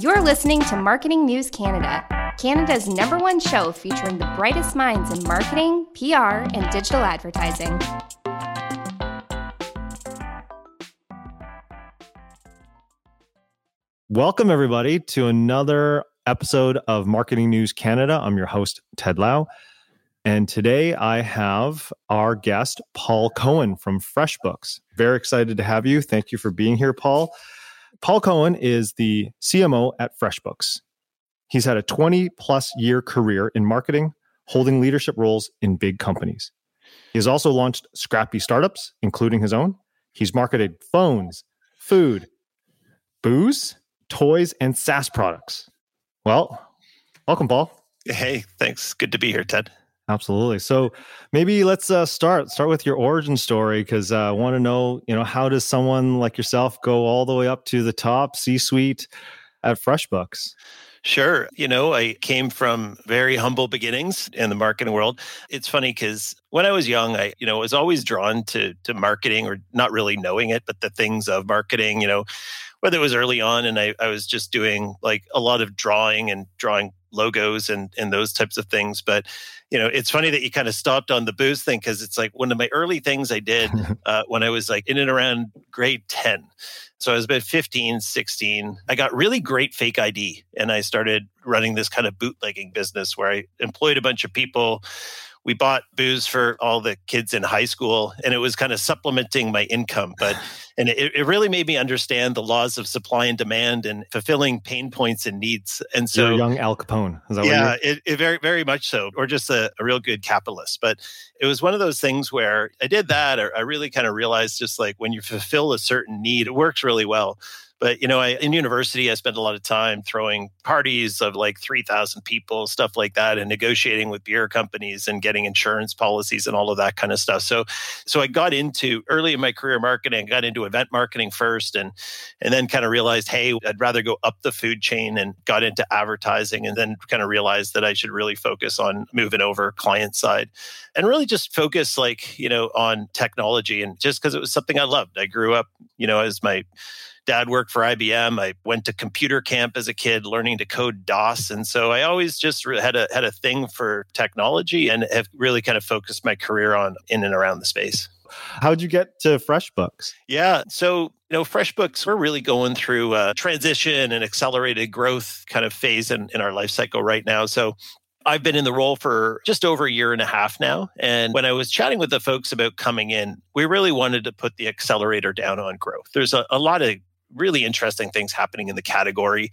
You're listening to Marketing News Canada, Canada's number one show featuring the brightest minds in marketing, PR, and digital advertising. Welcome, everybody, to another episode of Marketing News Canada. I'm your host, Ted Lau. And today I have our guest, Paul Cohen from FreshBooks. Very excited to have you. Thank you for being here, Paul. Paul Cohen is the CMO at FreshBooks. He's had a 20 plus year career in marketing, holding leadership roles in big companies. He has also launched scrappy startups, including his own. He's marketed phones, food, booze, toys, and SaaS products. Well, welcome, Paul. Hey, thanks. Good to be here, Ted. Absolutely. So maybe let's uh, start start with your origin story because uh, I want to know, you know, how does someone like yourself go all the way up to the top C suite at FreshBooks? Sure. You know, I came from very humble beginnings in the marketing world. It's funny because when I was young, I, you know, was always drawn to to marketing or not really knowing it, but the things of marketing, you know, whether it was early on and I, I was just doing like a lot of drawing and drawing logos and and those types of things. But you know, it's funny that you kind of stopped on the booze thing because it's like one of my early things I did uh, when I was like in and around grade 10. So I was about 15, 16. I got really great fake ID and I started running this kind of bootlegging business where I employed a bunch of people we bought booze for all the kids in high school and it was kind of supplementing my income but and it, it really made me understand the laws of supply and demand and fulfilling pain points and needs and so You're young al capone yeah it, it, very very much so or just a, a, real good capitalist but it was one of those things where i did that or i really kind of realized just like when you fulfill a certain need it works really well but you know, I, in university, I spent a lot of time throwing parties of like three thousand people, stuff like that, and negotiating with beer companies and getting insurance policies and all of that kind of stuff. So, so I got into early in my career marketing, got into event marketing first, and and then kind of realized, hey, I'd rather go up the food chain, and got into advertising, and then kind of realized that I should really focus on moving over client side, and really just focus like you know on technology, and just because it was something I loved. I grew up, you know, as my dad worked for IBM. I went to computer camp as a kid learning to code DOS. And so I always just had a had a thing for technology and have really kind of focused my career on in and around the space. How'd you get to FreshBooks? Yeah. So, you know, FreshBooks, we're really going through a transition and accelerated growth kind of phase in, in our life cycle right now. So I've been in the role for just over a year and a half now. And when I was chatting with the folks about coming in, we really wanted to put the accelerator down on growth. There's a, a lot of really interesting things happening in the category,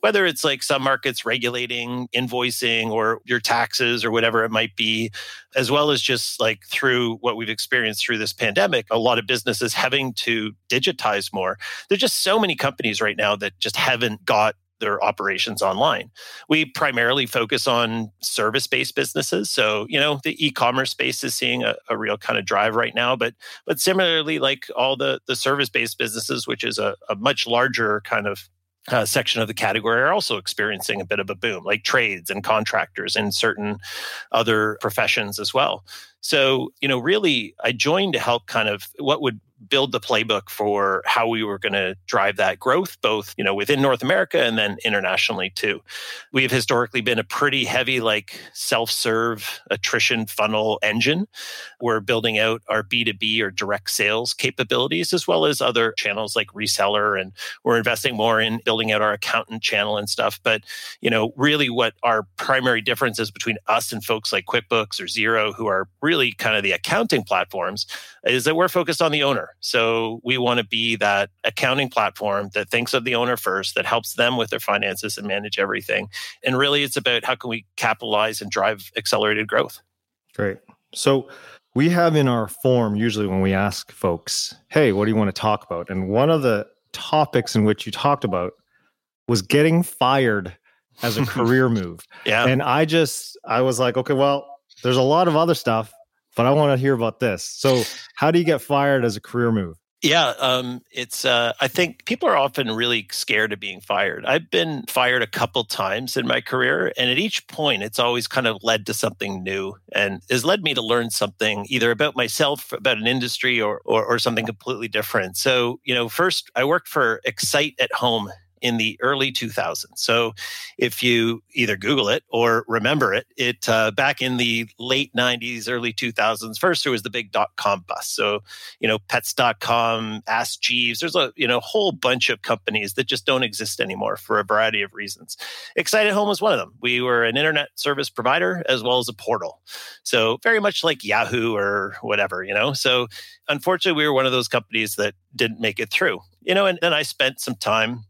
whether it's like some markets regulating invoicing or your taxes or whatever it might be, as well as just like through what we've experienced through this pandemic, a lot of businesses having to digitize more. There's just so many companies right now that just haven't got their operations online. We primarily focus on service based businesses. So, you know, the e-commerce space is seeing a, a, real kind of drive right now, but but similarly, like all the the service based businesses, which is a, a much larger kind of uh, section of the category are also experiencing a bit of a boom, like trades and contractors and certain other professions as well. So, you know, really, I joined to help kind of what would build the playbook for how we were going to drive that growth both you know within north america and then internationally too. We have historically been a pretty heavy like self-serve attrition funnel engine. We're building out our b2b or direct sales capabilities as well as other channels like reseller and we're investing more in building out our accountant channel and stuff. But you know really what our primary difference is between us and folks like quickbooks or Xero who are really kind of the accounting platforms is that we're focused on the owner so we want to be that accounting platform that thinks of the owner first, that helps them with their finances and manage everything. And really, it's about how can we capitalize and drive accelerated growth. Great. So we have in our form usually when we ask folks, "Hey, what do you want to talk about?" And one of the topics in which you talked about was getting fired as a career move. Yeah. And I just I was like, okay, well, there's a lot of other stuff but I want to hear about this. So, how do you get fired as a career move? Yeah, um, it's. Uh, I think people are often really scared of being fired. I've been fired a couple times in my career, and at each point, it's always kind of led to something new, and has led me to learn something either about myself, about an industry, or or, or something completely different. So, you know, first I worked for Excite at Home in the early 2000s. So if you either Google it or remember it, it uh, back in the late 90s, early 2000s, first there was the big dot com bust. So, you know, pets.com, Ask Jeeves, there's a, you know, whole bunch of companies that just don't exist anymore for a variety of reasons. Excite at Home was one of them. We were an internet service provider as well as a portal. So very much like Yahoo or whatever, you know. So unfortunately, we were one of those companies that didn't make it through, you know. And then I spent some time.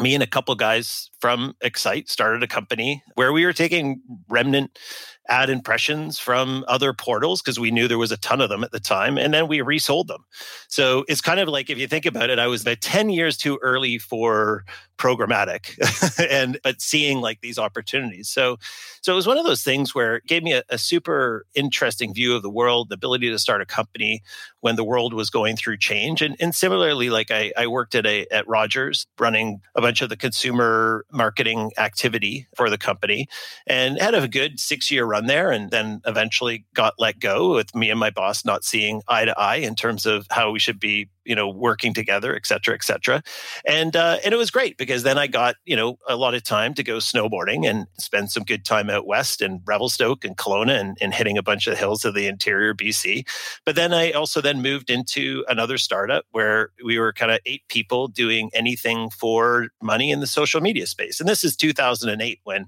Me and a couple guys from Excite started a company where we were taking remnant ad impressions from other portals because we knew there was a ton of them at the time and then we resold them. So it's kind of like if you think about it i was about 10 years too early for programmatic and but seeing like these opportunities. So so it was one of those things where it gave me a, a super interesting view of the world the ability to start a company when the world was going through change. And, and similarly like I, I worked at a at rogers running a bunch of the consumer marketing activity for the company and had a good six year run run there and then eventually got let go with me and my boss not seeing eye to eye in terms of how we should be you know working together et cetera et cetera. And uh, and it was great because then i got you know a lot of time to go snowboarding and spend some good time out west in revelstoke and kelowna and, and hitting a bunch of hills of the interior bc but then i also then moved into another startup where we were kind of eight people doing anything for money in the social media space. And this is 2008 when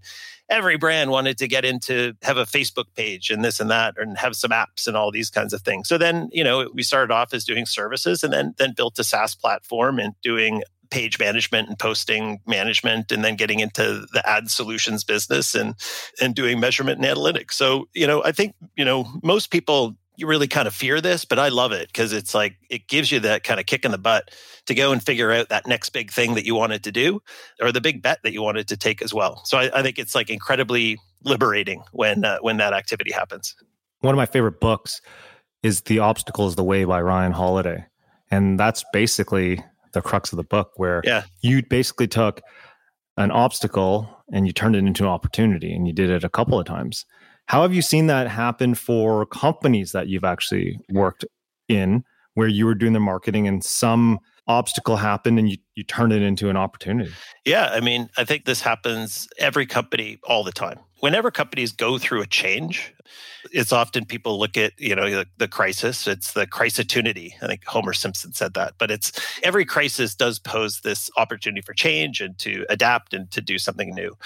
every brand wanted to get into have a Facebook page and this and that and have some apps and all these kinds of things. So then, you know, we started off as doing services and then then built a SaaS platform and doing page management and posting management and then getting into the ad solutions business and and doing measurement and analytics. So, you know, I think, you know, most people you really kind of fear this, but I love it because it's like it gives you that kind of kick in the butt to go and figure out that next big thing that you wanted to do or the big bet that you wanted to take as well. So I, I think it's like incredibly liberating when uh, when that activity happens. One of my favorite books is The Obstacle is the Way by Ryan Holiday. And that's basically the crux of the book where yeah. you basically took an obstacle and you turned it into an opportunity and you did it a couple of times how have you seen that happen for companies that you've actually worked in where you were doing the marketing and some obstacle happened and you, you turn it into an opportunity? Yeah. I mean, I think this happens every company all the time. Whenever companies go through a change, it's often people look at, you know, the, the crisis. It's the crisitunity. I think Homer Simpson said that. But it's every crisis does pose this opportunity for change and to adapt and to do something new.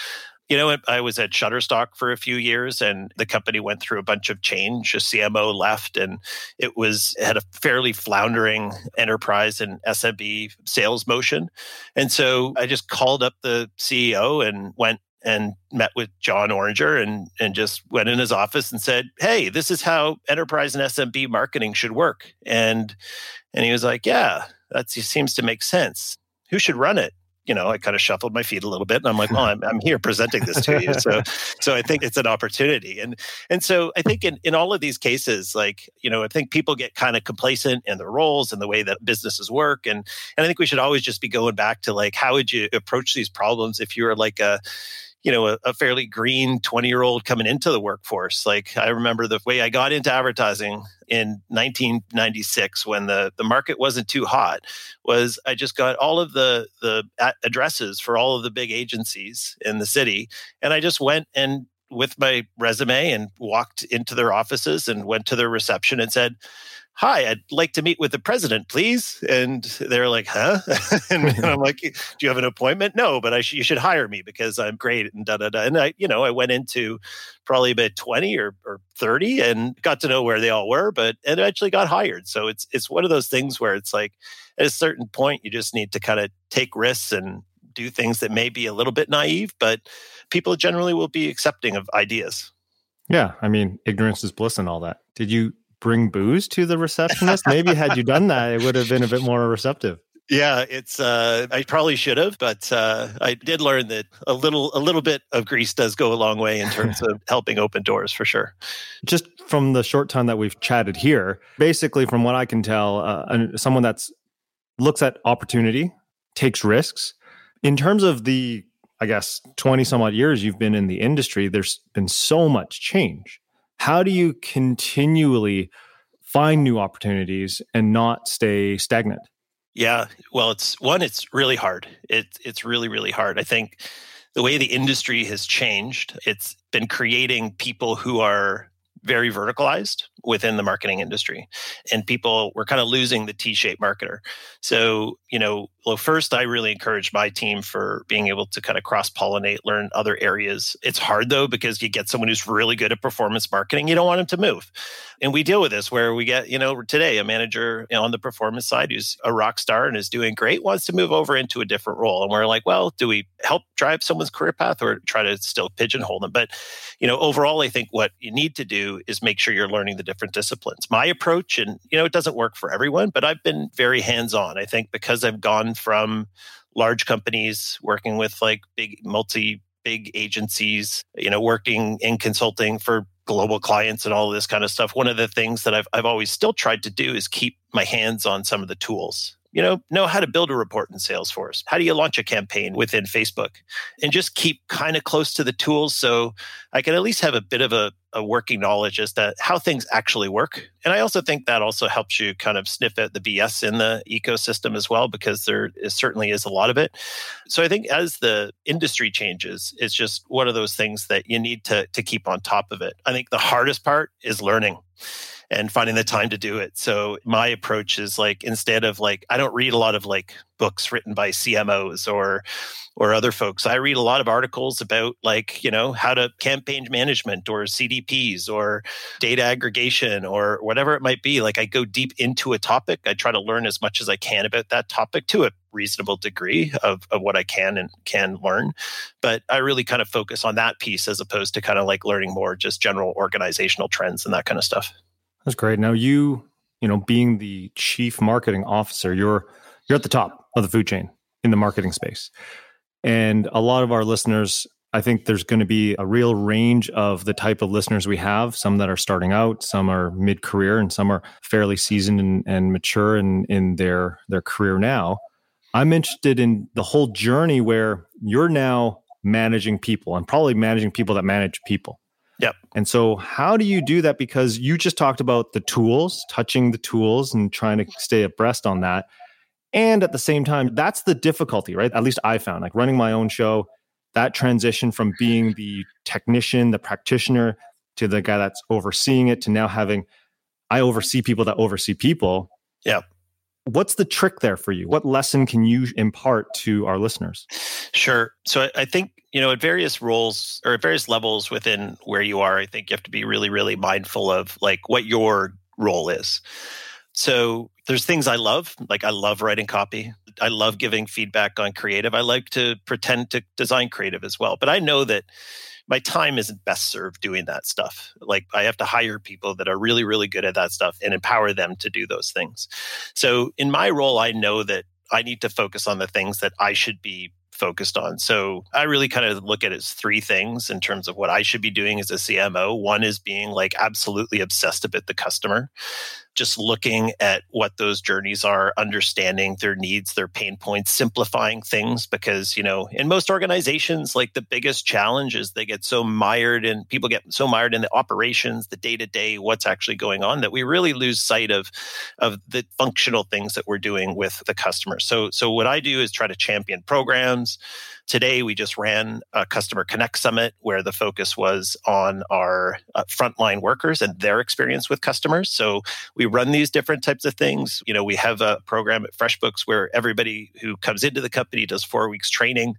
You know, I was at Shutterstock for a few years and the company went through a bunch of change. A CMO left and it was it had a fairly floundering enterprise and SMB sales motion. And so I just called up the CEO and went and met with Jon Oringer and and just went in his office and said, "Hey, this is how enterprise and SMB marketing should work." And and he was like, "Yeah, that seems to make sense. Who should run it?" You know, I kind of shuffled my feet a little bit and I'm like, well, I'm, I'm here presenting this to you. So, so I think it's an opportunity. And, and so I think in, in all of these cases, like, you know, I think people get kind of complacent in their roles and the way that businesses work. And, and I think we should always just be going back to like, how would you approach these problems if you were like a, you know, a, a fairly green 20 year old coming into the workforce. Like I remember the way I got into advertising in 1996 when the, the market wasn't too hot was I just got all of the, the addresses for all of the big agencies in the city. And I just went and with my resume and walked into their offices and went to their reception and said, hi, I'd like to meet with the president, please. And they're like, huh? and, I'm like, do you have an appointment? No, but I sh- you should hire me because I'm great and da da da. And I, you know, I went into probably about 20 or, or 30 and got to know where they all were, but and eventually got hired. So it's it's one of those things where it's like at a certain point you just need to kind of take risks and do things that may be a little bit naive, but people generally will be accepting of ideas. Yeah, I mean, ignorance is bliss and all that. Did you bring booze to the receptionist? Maybe had you done that, it would have been a bit more receptive. Yeah, it's. Uh, I probably should have, but uh, I did learn that a little, a little bit of grease does go a long way in terms of helping open doors, for sure. Just from the short time that we've chatted here, basically, from what I can tell, uh, someone that's looks at opportunity, takes risks. In terms of the, I guess, twenty some odd years you've been in the industry, there's been so much change how do you continually find new opportunities and not stay stagnant? Yeah, well, it's one. It's really hard. It, it's really really hard. I think the way the industry has changed, it's been creating people who are very verticalized within the marketing industry and people were kind of losing the t-shaped marketer. So you know well first i really encourage my team for being able to kind of cross pollinate learn other areas. It's hard though because you get someone who's really good at performance marketing you don't want them to move. And we deal with this where we get you know today a manager on the performance side who's a rock star and is doing great wants to move over into a different role. And we're like well do we help drive someone's career path or try to still pigeonhole them? But you know overall i think what you need to do is make sure you're learning the different disciplines my approach and you know it doesn't work for everyone but i've been very hands on i think because i've gone from large companies working with like big multi big agencies, you know, working in consulting for global clients and all this kind of stuff. One of the things that I've, I've always still tried to do is keep my hands on some of the tools you know know how to build a report in salesforce? How do you launch a campaign within facebook? And just keep kind of close to the tools so i can at least have a bit of a, a working knowledge as to how things actually work. And i also think that also helps you kind of sniff at the bs in the ecosystem as well because there is, certainly is a lot of it. So i think as the industry changes it's just one of those things that you need to, to keep on top of it. I think the hardest part is learning and finding the time to do it. So my approach is like instead of like I don't read a lot of like books written by CMOs or or other folks. I read a lot of articles about like, you know, how to campaign management or CDPs or data aggregation or whatever it might be. Like I go deep into a topic. I try to learn as much as I can about that topic to a reasonable degree of, of what I can and can learn. But I really kind of focus on that piece as opposed to kind of like learning more just general organizational trends and that kind of stuff. That's great. Now you, you know, being the chief marketing officer, you're you're at the top of the food chain in the marketing space. And a lot of our listeners, I think there's going to be a real range of the type of listeners we have, some that are starting out, some are mid-career and some are fairly seasoned and, and mature in, in their their career now. I'm interested in the whole journey where you're now managing people and probably managing people that manage people. Yep. And so, how do you do that? Because you just talked about the tools, touching the tools and trying to stay abreast on that. And at the same time, that's the difficulty, right? At least I found like running my own show, that transition from being the technician, the practitioner to the guy that's overseeing it to now having, I oversee people that oversee people. Yeah. What's the trick there for you? What lesson can you impart to our listeners? Sure. So I think, you know, at various roles or at various levels within where you are, I think you have to be really, really mindful of like what your role is. So there's things I love, like I love writing copy. I love giving feedback on creative. I like to pretend to design creative as well. But I know that my time isn't best served doing that stuff. Like I have to hire people that are really, really good at that stuff and empower them to do those things. So in my role, I know that I need to focus on the things that I should be focused on. So I really kind of look at it as three things in terms of what I should be doing as a CMO. One is being like absolutely obsessed about the customer just looking at what those journeys are, understanding their needs, their pain points, simplifying things. Because, you know, in most organizations, like the biggest challenge is they get so mired and people get so mired in the operations, the day to day, what's actually going on that we really lose sight of, of the functional things that we're doing with the customer. So, so what I do is try to champion programs Today, we just ran a Customer Connect Summit where the focus was on our uh, frontline workers and their experience with customers. So we run these different types of things. You know, we have a program at FreshBooks where everybody who comes into the company does four weeks training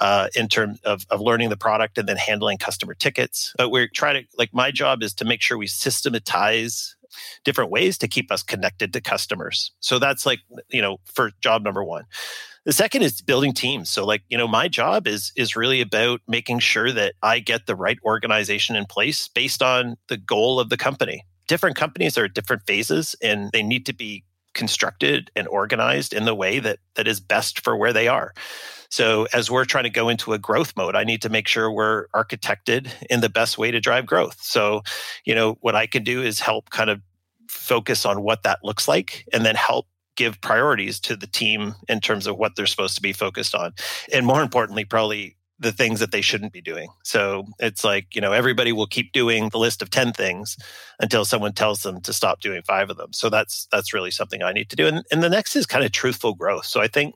uh, in terms of, of learning the product and then handling customer tickets. But we're trying to, like, my job is to make sure we systematize different ways to keep us connected to customers. So that's like, you know, for job number one. The second is building teams. So like, you know, my job is is really about making sure that I get the right organization in place based on the goal of the company. Different companies are at different phases and they need to be constructed and organized in the way that that is best for where they are. So as we're trying to go into a growth mode, I need to make sure we're architected in the best way to drive growth. So, you know, what I can do is help kind of focus on what that looks like and then help give priorities to the team in terms of what they're supposed to be focused on. And more importantly, probably the things that they shouldn't be doing. So it's like, you know, everybody will keep doing the list of 10 things until someone tells them to stop doing five of them. So that's that's really something I need to do. And and the next is kind of truthful growth. So I think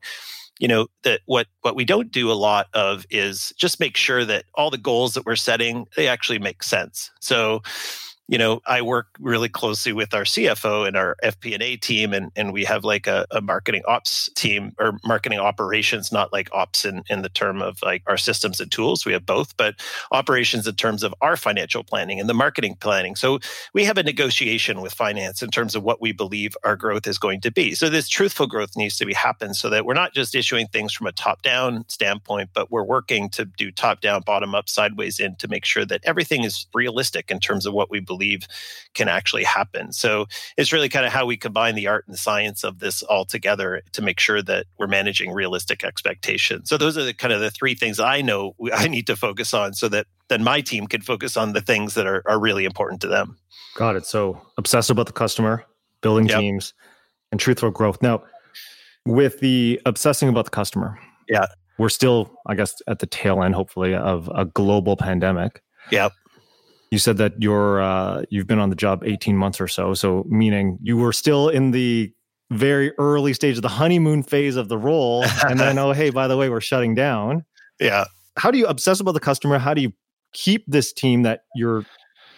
you know that what what we don't do a lot of is just make sure that all the goals that we're setting they actually make sense so you know, I work really closely with our CFO and our FP&A team, and, and we have like a, a, marketing ops team or marketing operations, not like ops in, in the term of like our systems and tools. We have both, but operations in terms of our financial planning and the marketing planning. So we have a negotiation with finance in terms of what we believe our growth is going to be. So this truthful growth needs to be happen so that we're not just issuing things from a top down standpoint, but we're working to do top down, bottom up, sideways in to make sure that everything is realistic in terms of what we believe believe can actually happen. So it's really kind of how we combine the art and the science of this all together to make sure that we're managing realistic expectations. So those are the kind of the three things I know I need to focus on so that then my team can focus on the things that are, are really important to them. Got it. So obsessed about the customer, building yep. teams, and truthful growth. Now, with the obsessing about the customer, yeah, we're still, I guess, at the tail end, hopefully, of a global pandemic. Yep you said that you're uh, you've been on the job 18 months or so. So meaning you were still in the very early stage of the honeymoon phase of the role and then oh hey by the way we're shutting down. Yeah. How do you obsess about the customer how do you keep this team that you're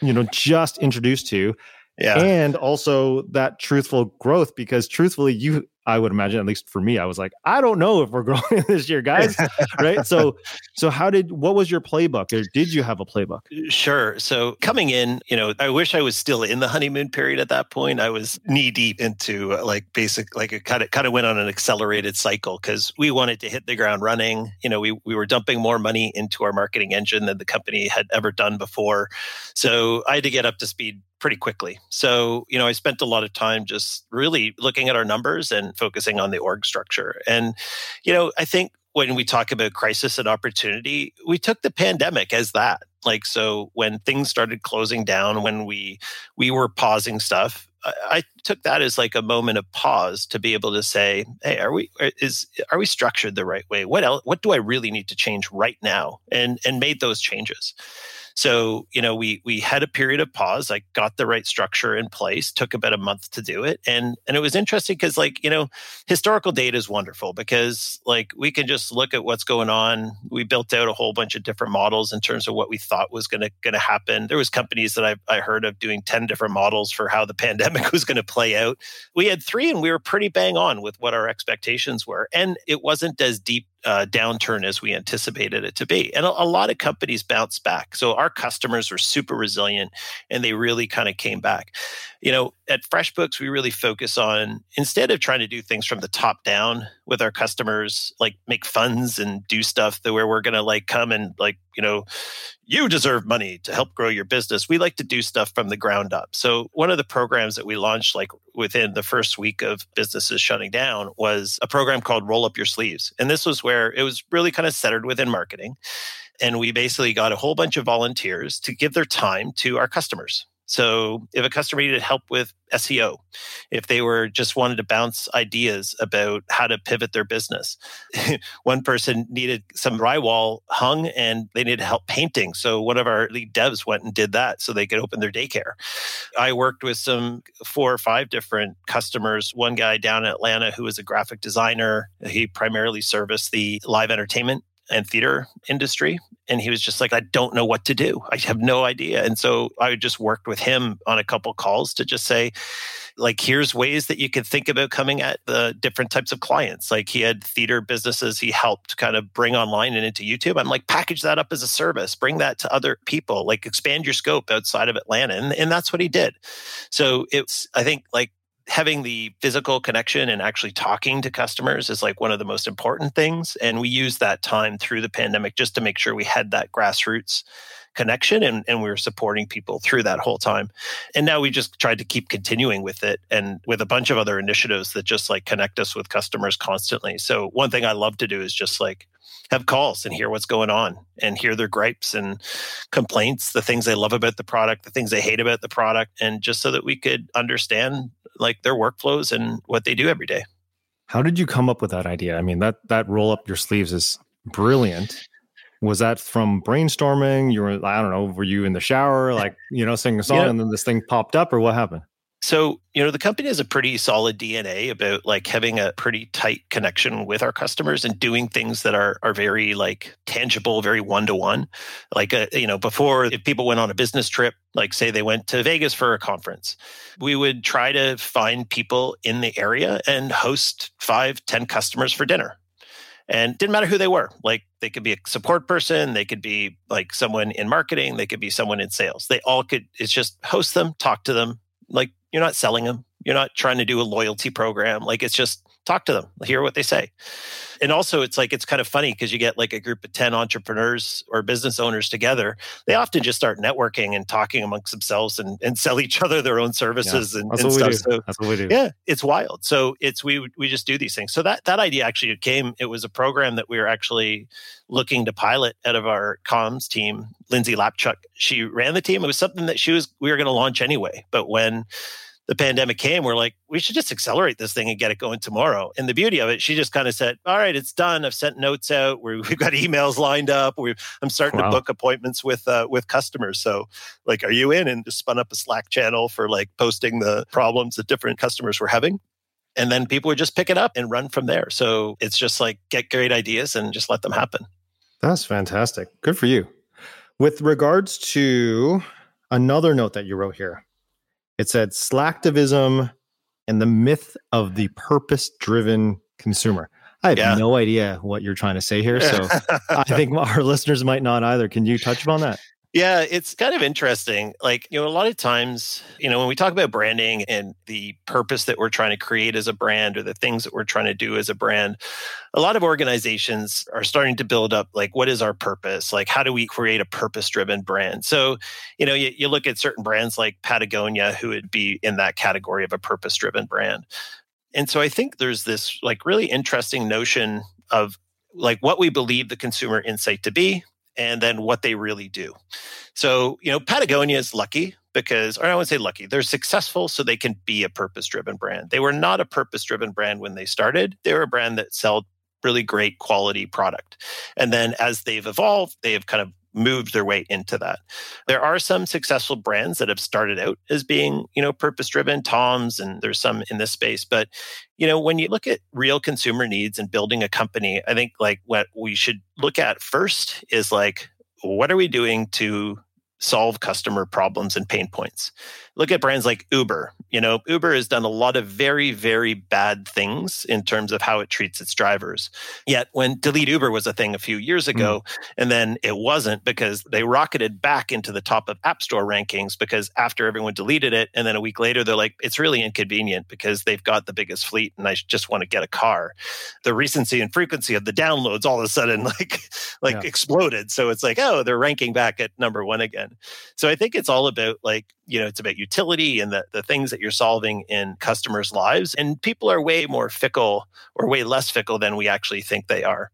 you know just introduced to? Yeah. and also that truthful growth because truthfully you I would imagine, at least for me, I was like, I don't know if we're growing this year, guys. right. So, so how did, what was your playbook or did you have a playbook? Sure. So coming in, you know, I wish I was still in the honeymoon period at that point. I was knee deep into uh, like basic, like it kind of, kind of went on an accelerated cycle because we wanted to hit the ground running. You know, we, we were dumping more money into our marketing engine than the company had ever done before. So I had to get up to speed pretty quickly. So, you know, I spent a lot of time just really looking at our numbers and focusing on the org structure. And, you know, I think when we talk about crisis and opportunity, we took the pandemic as that. Like so when things started closing down, when we we were pausing stuff, I, took that as like a moment of pause to be able to say, "Hey, are we is are we structured the right way? What else what do I really need to change right now?" And and made those changes. So, you know, we we had a period of pause. I got the right structure in place. Took about a month to do it, and and it was interesting because, like, you know, historical data is wonderful because, like, we can just look at what's going on. We built out a whole bunch of different models in terms of what we thought was going to going to happen. There was companies that I I heard of doing ten different models for how the pandemic was going to play out. We had three, and we were pretty bang on with what our expectations were, and it wasn't as deep uh, downturn as we anticipated it to be. And a, a, lot of companies bounced back. So our customers were super resilient and they really kind of came back. You know, at FreshBooks, we really focus on instead of trying to do things from the top down with our customers, like make funds and do stuff that where we're going to like come and like, you know, you deserve money to help grow your business. We like to do stuff from the ground up. So one of the programs that we launched like within the first week of businesses shutting down was a program called Roll Up Your Sleeves. And this was where it was really kind of centered within marketing. And we basically got a whole bunch of volunteers to give their time to our customers. So if a customer needed help with SEO, if they were just wanted to bounce ideas about how to pivot their business, one person needed some drywall hung and they needed help painting. So one of our lead devs went and did that so they could open their daycare. I worked with some four or five different customers. One guy down in Atlanta who was a graphic designer. He primarily serviced the live entertainment and theater industry. And he was just like, I don't know what to do. I have no idea. And so I just worked with him on a couple calls to just say, like, here's ways that you could think about coming at the different types of clients. Like he had theater businesses he helped kind of bring online and into YouTube. I'm like, package that up as a service, bring that to other people, like expand your scope outside of Atlanta. And, and that's what he did. So it's, I think, like having the physical connection and actually talking to customers is like one of the most important things. And we used that time through the pandemic just to make sure we had that grassroots connection and, and we were supporting people through that whole time. And now we just tried to keep continuing with it and with a bunch of other initiatives that just like connect us with customers constantly. So one thing I love to do is just like have calls and hear what's going on and hear their gripes and complaints, the things they love about the product, the things they hate about the product, and just so that we could understand like their workflows and what they do every day. How did you come up with that idea? I mean, that that roll up your sleeves is brilliant. Was that from brainstorming? You were, I don't know, were you in the shower, like, you know, singing a song yeah. and then this thing popped up or what happened? So, you know, the company has a pretty solid DNA about like having a pretty tight connection with our customers and doing things that are are very like tangible, very one to one. Like, uh, you know, before if people went on a business trip, like say they went to Vegas for a conference, we would try to find people in the area and host five, ten customers for dinner and didn't matter who they were like they could be a support person they could be like someone in marketing they could be someone in sales they all could it's just host them talk to them like you're not selling them. You're not trying to do a loyalty program. Like it's just talk to them, hear what they say. And also, it's like, it's kind of funny because you get like a group of 10 entrepreneurs or business owners together. They often just start networking and talking amongst themselves and, and sell each other their own services yeah, and, and stuff. So, that's what we do. Yeah, it's wild. So it's, we, we just do these things. So that, that idea actually came, it was a program that we were actually looking to pilot out of our comms team. Lindsay Lapchuk, she ran the team. It was something that she was, we were going to launch anyway. But when, the pandemic came, we're like, we should just accelerate this thing and get it going tomorrow. And the beauty of it, she just kind of said, all right, it's done. I've sent notes out. we have got emails lined up. we I'm starting wow. to book appointments with uh, with customers. So, like, are you in? And just spun up a Slack channel for like posting the problems that different customers were having. And then people would just pick it up and run from there. So it's just like get great ideas and just let them happen. That's fantastic. Good for you. With regards to another note that you wrote here, it said slacktivism and the myth of the purpose driven consumer. I have yeah. no idea what you're trying to say here. So I think our listeners might not either. Can you touch upon that? Yeah, it's kind of interesting. Like, you know, a lot of times, you know, when we talk about branding and the purpose that we're trying to create as a brand or the things that we're trying to do as a brand, a lot of organizations are starting to build up like, what is our purpose? Like, how do we create a purpose driven brand? So, you know, you, you look at certain brands like Patagonia, who would be in that category of a purpose driven brand. And so I think there's this like really interesting notion of like what we believe the consumer insight to be and then what they really do. So, you know, Patagonia is lucky because, or I wouldn't say lucky, they're successful so they can be a purpose driven brand. They were not a purpose driven brand when they started. They were a brand that sold really great quality product. And then as they've evolved, they have kind of moved their way into that. There are some successful brands that have started out as being, you know, purpose driven, Toms, and there's some in this space. But, you know, when you look at real consumer needs and building a company, I think like what we should look at first is like, what are we doing to solve customer problems and pain points. Look at brands like Uber. You know, Uber has done a lot of very, very bad things in terms of how it treats its drivers. Yet when Delete Uber was a thing a few years ago, mm. and then it wasn't because they rocketed back into the top of App Store rankings because after everyone deleted it, and then a week later, they're like, it's really inconvenient because they've got the biggest fleet and I just want to get a car. The recency and frequency of the downloads all of a sudden like like yeah. exploded. So it's like, oh, they're ranking back at number one again. So I think it's all about like, you know, it's about utility and the, the things that you're solving in customers' lives. And people are way more fickle or way less fickle than we actually think they are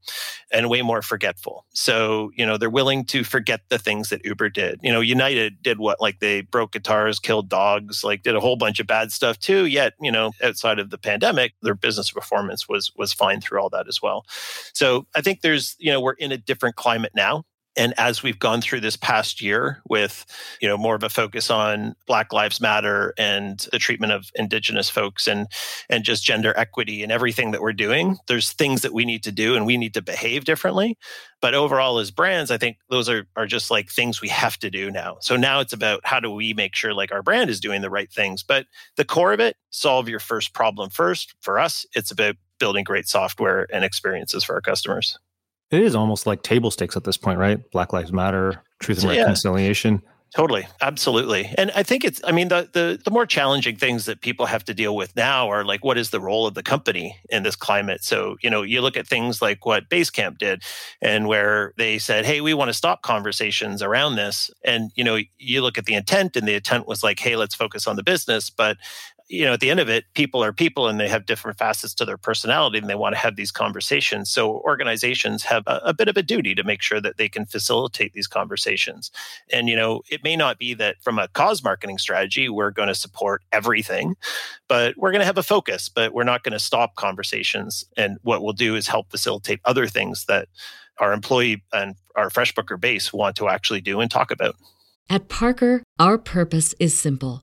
and way more forgetful. So, you know, they're willing to forget the things that Uber did. You know, United did what? Like they broke guitars, killed dogs, like did a whole bunch of bad stuff too. Yet, you know, outside of the pandemic, their business performance was was fine through all that as well. So I think there's, you know, we're in a different climate now and as we've gone through this past year with you know more of a focus on black lives matter and the treatment of indigenous folks and and just gender equity and everything that we're doing there's things that we need to do and we need to behave differently. But overall as brands i think those are are just like things we have to do now. So now it's about how do we make sure like our brand is doing the right things. But the core of it solve your first problem first. For us it's about building great software and experiences for our customers it is almost like table stakes at this point, right? Black Lives Matter, truth and yeah. reconciliation. Totally, absolutely, and I think it's. I mean, the, the the more challenging things that people have to deal with now are like, what is the role of the company in this climate? So, you know, you look at things like what Basecamp did, and where they said, "Hey, we want to stop conversations around this," and you know, you look at the intent, and the intent was like, "Hey, let's focus on the business," but you know, at the end of it, people are people and they have different facets to their personality and they want to have these conversations. So organizations have a, a, bit of a duty to make sure that they can facilitate these conversations. And, you know, it may not be that from a cause marketing strategy, we're going to support everything, but we're going to have a focus, but we're not going to stop conversations. And what we'll do is help facilitate other things that our employee and our FreshBooker base want to actually do and talk about. At Parker, our purpose is simple.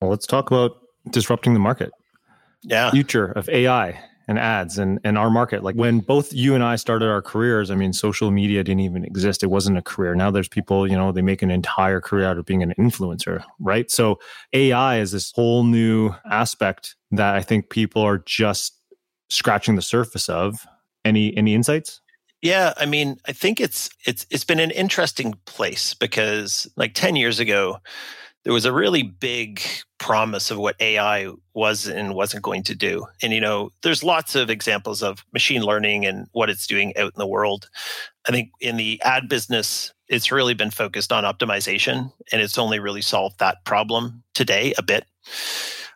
Well, let's talk about disrupting the market. Yeah. Future of AI and ads and, and our market. Like when both you and I started our careers, I mean, social media didn't even exist. It wasn't a career. Now there's people, you know, they make an entire career out of being an influencer, right? So AI is this whole new aspect that I think people are just scratching the surface of. Any any insights? Yeah, I mean, I think it's it's it's been an interesting place because like 10 years ago there was a really big promise of what AI was and wasn't going to do. And, you know, there's lots of examples of machine learning and what it's doing out in the world. I think in the ad business, it's really been focused on optimization and it's only really solved that problem today a bit.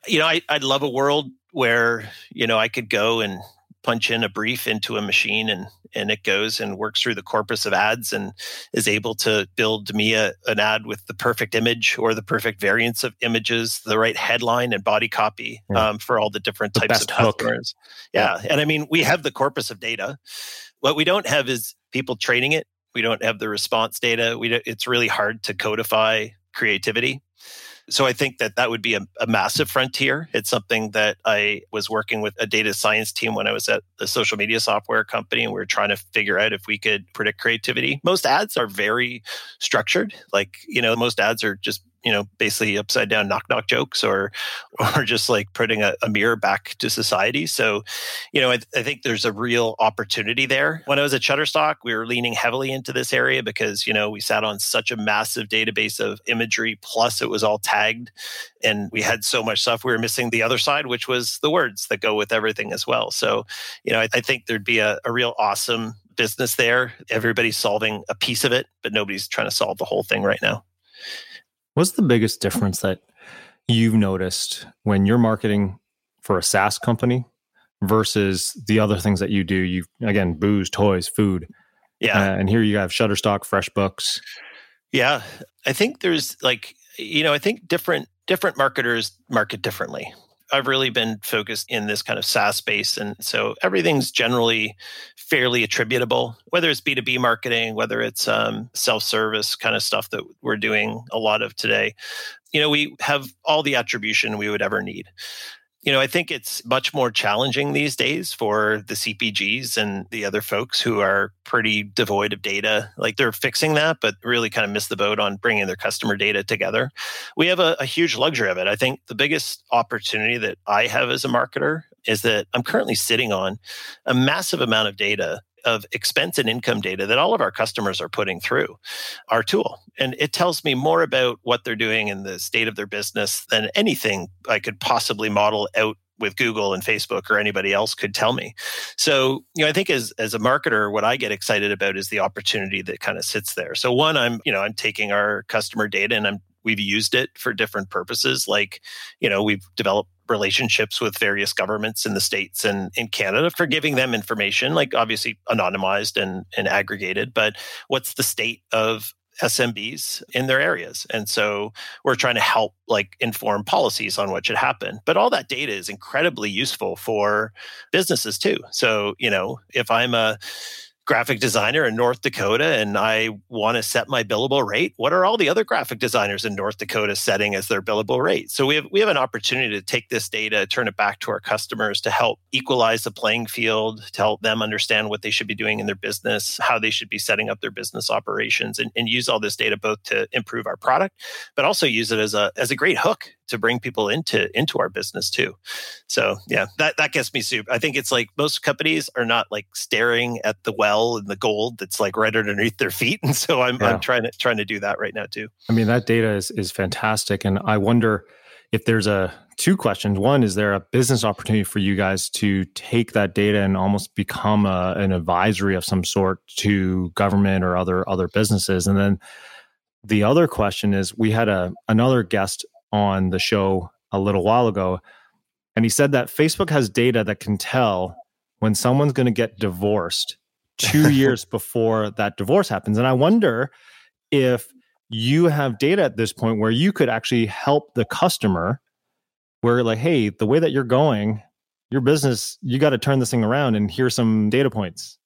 You know, I, I'd love a world where, you know, I could go and punch in a brief into a machine and and it goes and works through the corpus of ads and is able to build me a, an ad with the perfect image or the perfect variants of images, the right headline and body copy yeah. um, for all the different the types of customers. Yeah. yeah. And I mean, we have the corpus of data. What we don't have is people training it. We don't have the response data. We it's really hard to codify creativity. So I think that that would be a, a, massive frontier. It's something that I was working with a data science team when I was at the social media software company, and we were trying to figure out if we could predict creativity. Most ads are very structured. Like, you know, most ads are just you know basically upside down knock knock jokes or or just like putting a, a mirror back to society. So you know I, I, think there's a real opportunity there. When i was at shutterstock we were leaning heavily into this area because you know we sat on such a massive database of imagery plus it was all tagged and we had so much stuff. We were missing the other side which was the words that go with everything as well. So you know i, I think there'd be a, a real awesome business there everybody's solving a piece of it but nobody's trying to solve the whole thing right now What's the biggest difference that you've noticed when you're marketing for a SaaS company versus the other things that you do? You again, booze, toys, food. Yeah. Uh, and here you have Shutterstock, FreshBooks. Yeah. I think there's like, you know, I think different different marketers market differently. I've really been focused in this kind of SaaS space. And so everything's generally fairly attributable, whether it's B2B marketing, whether it's um, self service kind of stuff that we're doing a lot of today. You know, we have all the attribution we would ever need you know, I think it's much more challenging these days for the CPGs and the other folks who are pretty devoid of data. Like they're fixing that, but really kind of missed the boat on bringing their customer data together. We have a, a huge luxury of it. I think the biggest opportunity that I have as a marketer is that I'm currently sitting on a massive amount of data of expense and income data that all of our customers are putting through our tool. And it tells me more about what they're doing in the state of their business than anything I could possibly model out with Google and Facebook or anybody else could tell me. So, you know, I think as as a marketer, what I get excited about is the opportunity that kind of sits there. So one, I'm, you know, I'm taking our customer data and I'm we've used it for different purposes. Like, you know, we've developed relationships with various governments in the states and in Canada for giving them information, like obviously anonymized and, and aggregated, but what's the state of SMBs in their areas. And so we're trying to help like inform policies on what should happen. But all that data is incredibly useful for businesses too. So, you know, if I'm a graphic designer in North Dakota and I want to set my billable rate, what are all the other graphic designers in North Dakota setting as their billable rate? So we have we have an opportunity to take this data, turn it back to our customers to help equalize the playing field, to help them understand what they should be doing in their business, how they should be setting up their business operations and, and use all this data both to improve our product, but also use it as a as a great hook to bring people into into our business too. So yeah, that that gets me soup. I think it's like most companies are not like staring at the well and the gold that's like right underneath their feet, and so I'm yeah. I'm trying to trying to do that right now too. I mean that data is is fantastic, and I wonder if there's a two questions. One, is there a business opportunity for you guys to take that data and almost become a, an advisory of some sort to government or other other businesses? And then the other question is we had a another guest on the show a little while ago. And he said that Facebook has data that can tell when someone's going to get divorced two years before that divorce happens. And I wonder if you have data at this point where you could actually help the customer, where, like, hey, the way that you're going, your business, you got to turn this thing around and here's some data points.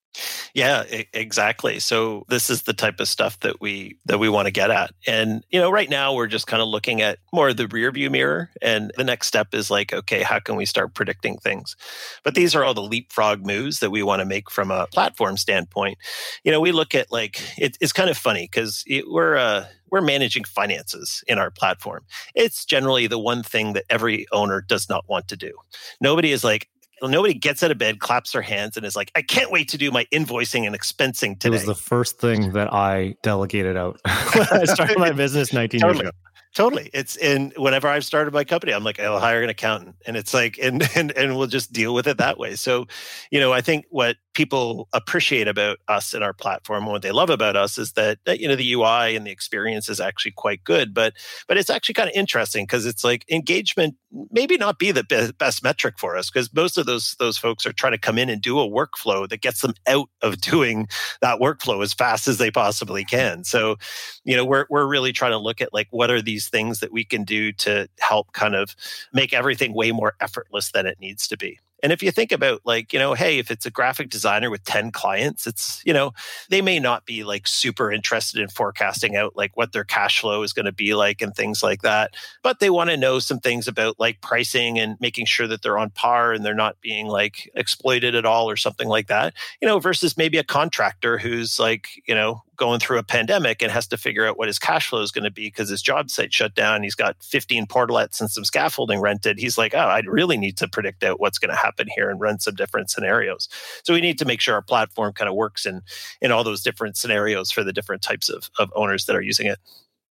Yeah, exactly. So this is the type of stuff that we that we want to get at. And you know, right now we're just kind of looking at more of the rear view mirror and the next step is like, okay, how can we start predicting things? But these are all the leapfrog moves that we want to make from a platform standpoint. You know, we look at like it, it's kind of funny because we're uh we're managing finances in our platform. It's generally the one thing that every owner does not want to do. Nobody is like, nobody gets out of bed, claps their hands, and is like, I can't wait to do my invoicing and expensing today. It was the first thing that I delegated out when I started my business 19 totally. years ago. Totally. It's in whenever I've started my company, I'm like, I'll hire an accountant. And it's like, and and and we'll just deal with it that way. So, you know, I think what people appreciate about us and our platform and what they love about us is that, that you know the UI and the experience is actually quite good, but but it's actually kind of interesting because it's like engagement maybe not be the be- best metric for us because most of those those folks are trying to come in and do a workflow that gets them out of doing that workflow as fast as they possibly can. So, you know, we're we're really trying to look at like what are these things that we can do to help kind of make everything way more effortless than it needs to be. And if you think about like, you know, hey, if it's a graphic designer with 10 clients, it's, you know, they may not be like super interested in forecasting out like what their cash flow is going to be like and things like that. But they want to know some things about like pricing and making sure that they're on par and they're not being like exploited at all or something like that, you know, versus maybe a contractor who's like, you know, going through a pandemic and has to figure out what his cash flow is going to be because his job site shut down. He's got 15 portalets and some scaffolding rented. He's like, oh, I really need to predict out what's going to happen here and run some different scenarios. So we need to make sure our platform kind of works in in all those different scenarios for the different types of, of owners that are using it.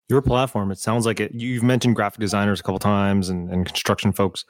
Your platform, it sounds like it. You've mentioned graphic designers a couple times and, and construction folks.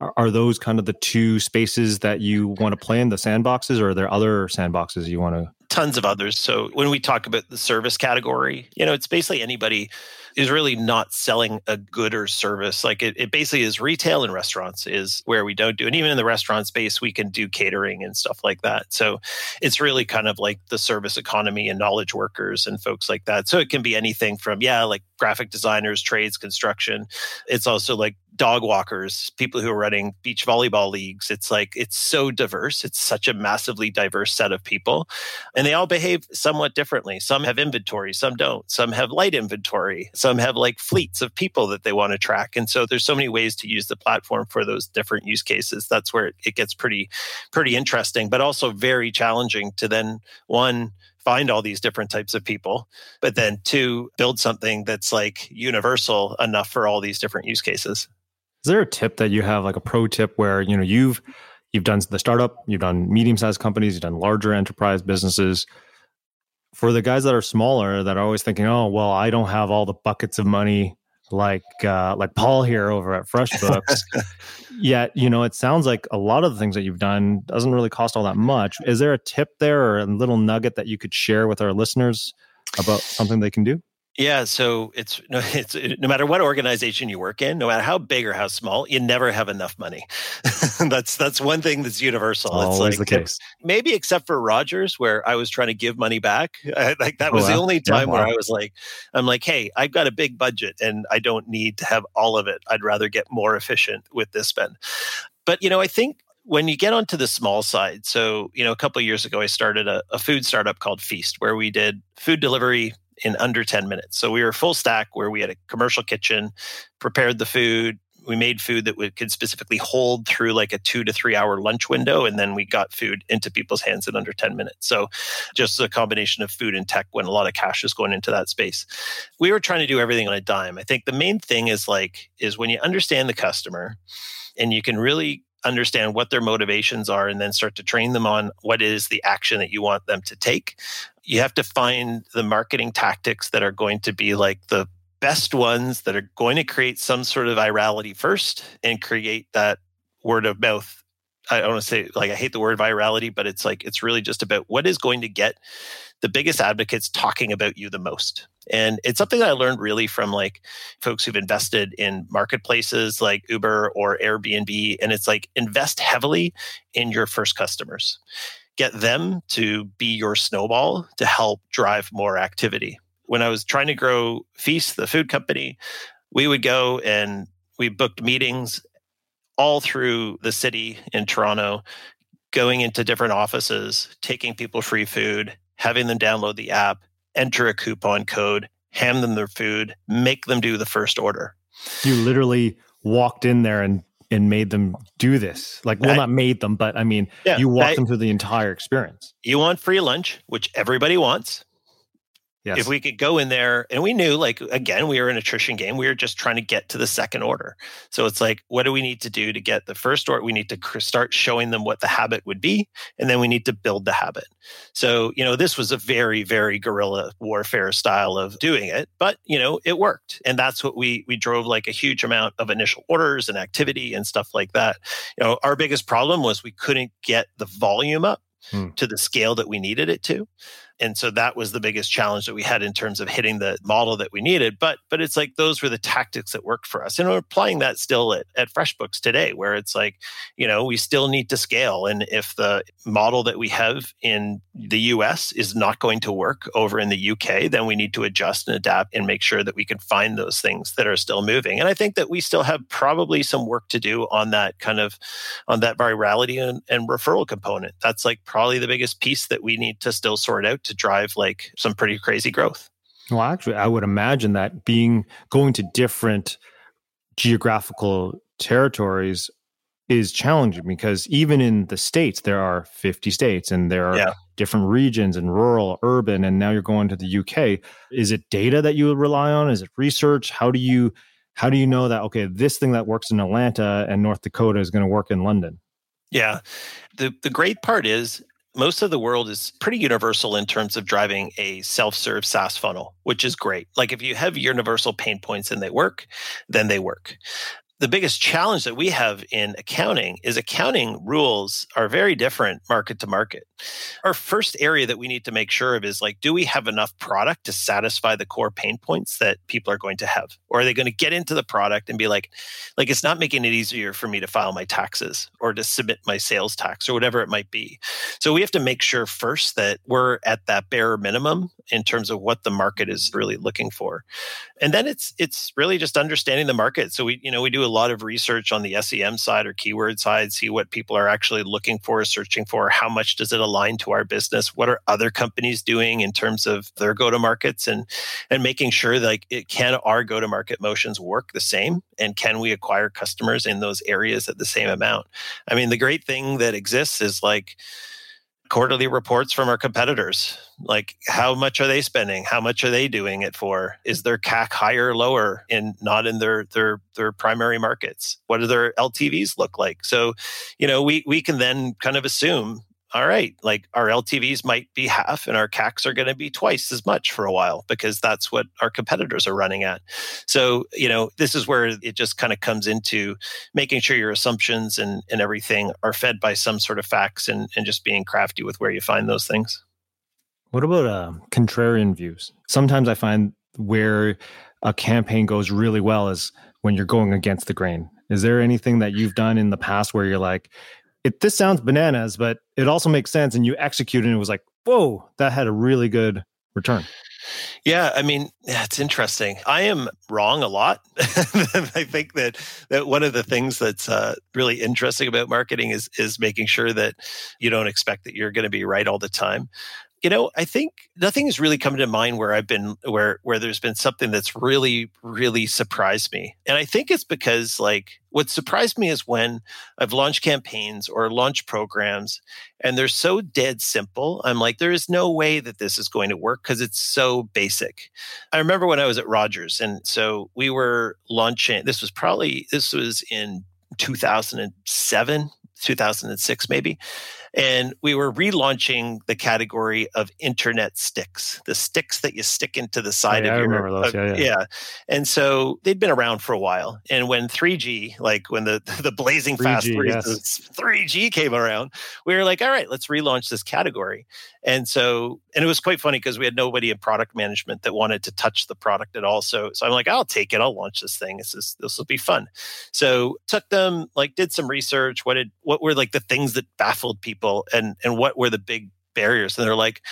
Are, are those kind of the two spaces that you want to play in the sandboxes, or are there other sandboxes you want to tons of others. So when we talk about the service category, you know, it's basically anybody is really not selling a good or service. Like it, it basically is retail and restaurants is where we don't do. And even in the restaurant space, we can do catering and stuff like that. So it's really kind of like the service economy and knowledge workers and folks like that. So it can be anything from, yeah, like graphic designers, trades, construction. It's also like dog walkers, people who are running beach volleyball leagues. It's like, it's so diverse. It's such a massively diverse set of people. And they all behave somewhat differently. Some have inventory, some don't. Some have light inventory. Have like fleets of people that they want to track. And so there's so many ways to use the platform for those different use cases. That's where it gets pretty, pretty interesting, but also very challenging to then one, find all these different types of people, but then two, build something that's like universal enough for all these different use cases. Is there a tip that you have, like a pro tip where, you know, you've you've done the startup, you've done medium sized companies, you've done larger enterprise businesses. For the guys that are smaller, that are always thinking, "Oh, well, I don't have all the buckets of money like uh, like Paul here over at FreshBooks." Yet, you know, it sounds like a lot of the things that you've done doesn't really cost all that much. Is there a tip there or a little nugget that you could share with our listeners about something they can do? Yeah, so it's no, it's uh, no matter what organization you work in, no matter how big or how small, you never have enough money. that's that's one thing that's universal. Always it's like the case. maybe except for Rogers, where I was trying to give money back. I, like that oh, was Oh, the wow. only Yeah, time where. I was like, I'm like, hey, I've got a big budget and I don't need to have all of it. I'd rather get more efficient with this spend. But you know, I think when you get onto the small side, so you know, a couple of years ago, I started a, a food startup called Feast, where we did food delivery in under 10 minutes. So we were full stack where we had a commercial kitchen, prepared the food. We made food that we could specifically hold through like a two to three hour lunch window. And then we got food into people's hands in under 10 minutes. So just a combination of food and tech when a lot of cash is going into that space. We were trying to do everything on a dime. I think the main thing is like, is when you understand the customer and you can really understand what their motivations are and then start to train them on what is the action that you want them to take you have to find the marketing tactics that are going to be like the best ones that are going to create some sort of virality first and create that word of mouth. I don't want to say like i hate the word virality but it's like it's really just about what is going to get the biggest advocates talking about you the most. And it's something that i learned really from like folks who've invested in marketplaces like uber or airbnb and it's like invest heavily in your first customers get them to be your snowball to help drive more activity. When I was trying to grow Feast, the food company, we would go and we booked meetings all through the city in Toronto, going into different offices, taking people free food, having them download the app, enter a coupon code, hand them their food, make them do the first order. You literally walked in there and and made them do this. Like, well, I- not made them, but I mean, Yeah, you walked I- them through the entire experience. You want free lunch, which everybody wants. Yes. if we could go in there and we knew like again we were an attrition game we were just trying to get to the second order. So it's like what do we need to do to get the first order? We need to start showing them what the habit would be and then we need to build the habit. So you know this was a very very guerrilla warfare style of doing it but you know it worked. And that's what we we drove like a huge amount of initial orders and activity and stuff like that. You know our biggest problem was we couldn't get the volume up Hmm. to the scale that we needed it to and so that was the biggest challenge that we had in terms of hitting the model that we needed but but it's like those were the tactics that worked for us and we're applying that still at, at freshbooks today where it's like you know we still need to scale and if the model that we have in the us is not going to work over in the uk then we need to adjust and adapt and make sure that we can find those things that are still moving and i think that we still have probably some work to do on that kind of on that virality and, and referral component. That's like probably the biggest piece that we need to still sort out to drive like some pretty crazy growth. Well, actually, I would imagine that being going to different geographical territories is challenging because even in the states there are 50 states and there are Yeah. different regions and rural urban and now you're going to the UK is it data that you would rely on? Is it research? How do you how do you know that okay this thing that works in Atlanta and North Dakota is going to work in London? Yeah. The the great part is most of the world is pretty universal in terms of driving a self-serve SaaS funnel, which is great. Like if you have universal pain points and they work, then they work. The biggest challenge that we have in accounting is accounting rules are very different market to market. Our first area that we need to make sure of is like, do we have enough product to satisfy the core pain points that people are going to have? Or are they going to get into the product and be like, like it's not making it easier for me to file my taxes or to submit my sales tax or whatever it might be. So we have to make sure first that we're at that bare minimum in terms of what the market is really looking for. And then it's it's really just understanding the market. So we you know we do a lot of research on the SEM side or keyword side, see what people are actually looking for, searching for, how much does it align to our business, what are other companies doing in terms of their go to markets and and making sure like it can our go to market motions work the same? And can we acquire customers in those areas at the same amount. I mean the great thing that exists is like quarterly reports from our competitors. Like, how much are they spending? How much are they doing it for? Is their CAC higher lower in not in their their their primary markets? What do their LTVs look like? So, you know, we we can then kind of assume all right, like our LTVs might be half and our CACs are going to be twice as much for a while because that's what our competitors are running at. So, you know, this is where it just kind of comes into making sure your assumptions and, and everything are fed by some sort of facts and, and just being crafty with where you find those things. What about uh, contrarian views? Sometimes I find where a campaign goes really well is when you're going against the grain. Is there anything that you've done in the past where you're like, it this sounds bananas, but it also makes sense. And you execute and it was like, whoa, that had a really good return. Yeah, I mean, it's interesting. I am wrong a lot. I think that that one of the things that's uh, really interesting about marketing is is making sure that you don't expect that you're going to be right all the time you know i think nothing has really come to mind where i've been where where there's been something that's really really surprised me. And i think it's because like what surprised me is when i've launched campaigns or launched programs and they're so dead simple i'm like there is no way that this is going to work because it's so basic. I remember when i was at rogers and so we were launching this was probably this was in 2007 2006 maybe and we were relaunching the category of internet sticks, the sticks that you stick into the oh, side oh, yeah, of your. I remember those. Uh, yeah, yeah. yeah. And so they'd been around for a while. And when 3G, like when the, the blazing 3G, fast 3, yes. 3G came around, we were like, all right, let's relaunch this category. And so, and it was quite funny because we had nobody in product management that wanted to touch the product at all. So, so I'm like, I'll take it. I'll launch this thing. This is, this will be fun. So took them, like did some research. What did, what were like the things that baffled people? People and and what were the big barriers? And they're like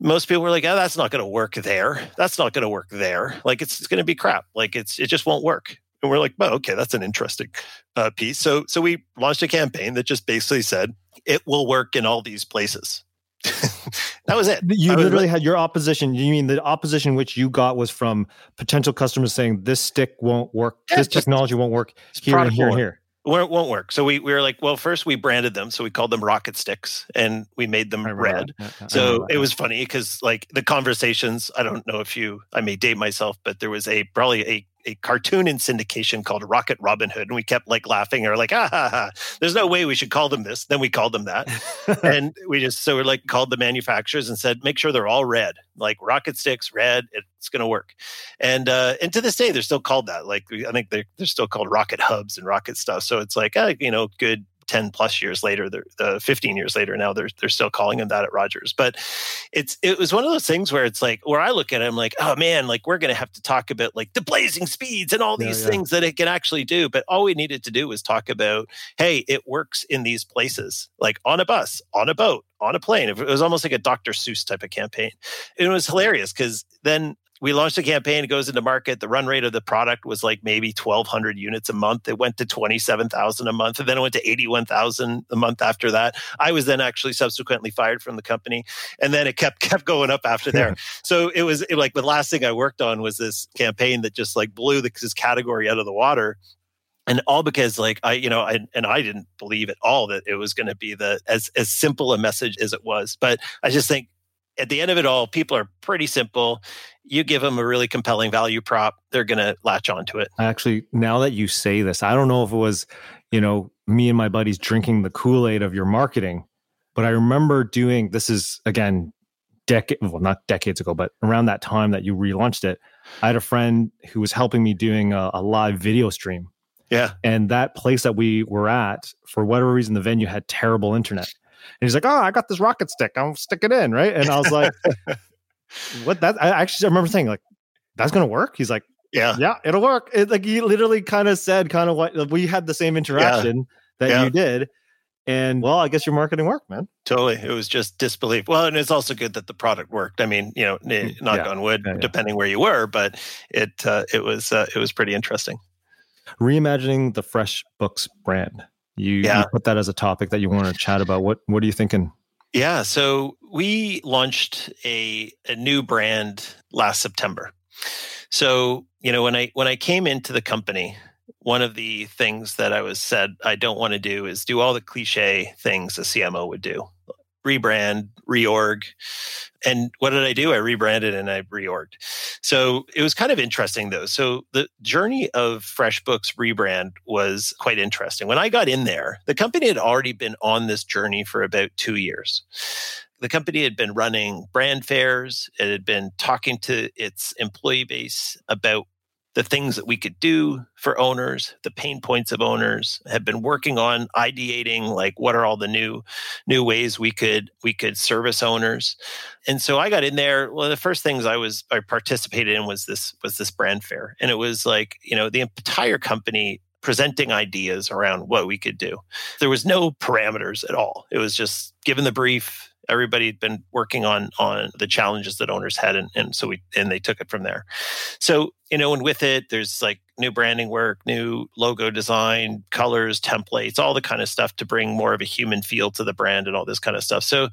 most people were like oh that's not going to work there. That's not going to work there. Like it's, it's going to be crap. Like it's it just won't work. And we're like well okay that's an interesting uh, piece. So so we launched a campaign that just basically said it will work in all these places. That was it. You literally had your opposition. You mean the opposition which you got was from potential customers saying this stick won't work, yeah, this technology won't work here and here and here it won't work. So we, we were like, well, first we branded them. So we called them rocket sticks and we made them red. So it was funny because like the conversations, I don't know if you, I may date myself, but there was a probably a a cartoon in syndication called Rocket Robin Hood, and we kept like laughing or like, ah, ha, ha. there's no way we should call them this. Then we called them that, and we just so we're like called the manufacturers and said, make sure they're all red, like rocket sticks, red. It's going to work, and uh, and to this day they're still called that. Like I think they're they're still called rocket hubs and rocket stuff. So it's like, uh, you know, good 10 plus years later, uh, 15 years later now, they're, they're still calling him that at Rogers. But it's, it was one of those things where it's like, where I look at it, I'm like, oh man, like we're going to have to talk about like the blazing speeds and all these yeah, yeah. things that it can actually do. But all we needed to do was talk about, hey, it works in these places, like on a bus, on a boat, on a plane. It was almost like a Dr. Seuss type of campaign. It was hilarious because then we launched a campaign, it goes into market. The run rate of the product was like maybe 1,200 units a month. It went to 27,000 a month, and then it went to 81,000 a month after that. I was then actually subsequently fired from the company, and then it kept kept going up after there. so it was it, like the last thing I worked on was this campaign that just like blew this category out of the water and all because like i you know I, and i didn't believe at all that it was going to be the as as simple a message as it was but i just think at the end of it all, people are pretty simple. You give them a really compelling value prop, they're going to latch onto it. Actually, now that you say this, I don't know if it was, you know, me and my buddies drinking the Kool Aid of your marketing, but I remember doing this is again, decade, well, not decades ago, but around that time that you relaunched it. I had a friend who was helping me doing a, a live video stream. Yeah. And that place that we were at, for whatever reason, the venue had terrible internet. And he's like, "Oh, I got this rocket stick. I'll stick it in, right?" And I was like, "What? That?" I actually remember saying, "Like, that's gonna work." He's like, "Yeah, yeah, it'll work." It, like he literally kind of said, kind of what we had the same interaction yeah. that yeah. you did. And well, I guess your marketing worked, man. Totally. It was just disbelief. Well, and it's also good that the product worked. I mean, you know, mm, knock yeah. on wood, yeah, yeah. depending where you were, but it uh, it was uh, it was pretty interesting. Reimagining the Fresh Books brand. You, yeah. you put that as a topic that you want to chat about. What What are you thinking? Yeah, so we launched a a new brand last September. So you know when I when I came into the company, one of the things that I was said I don't want to do is do all the cliche things a CMO would do rebrand, reorg. And what did I do? I rebranded and I reorged. So it was kind of interesting though. So the journey of FreshBooks rebrand was quite interesting. When I got in there, the company had already been on this journey for about two years the company had been running brand fairs. It had been talking to its employee base about the things that we could do for owners, the pain points of owners, have been working on ideating like what are all the new new ways we could we could service owners. And so I got in there. One of the first things I was I participated in was this was this brand fair. And it was like, you know, the entire company presenting ideas around what we could do. There was no parameters at all. It was just given the brief, everybody had been working on on the challenges that owners had and, and so we and they took it from there. So you know and with it there's like new branding work new logo design colors templates all the kind of stuff to bring more of a human feel to the brand and all this kind of stuff. So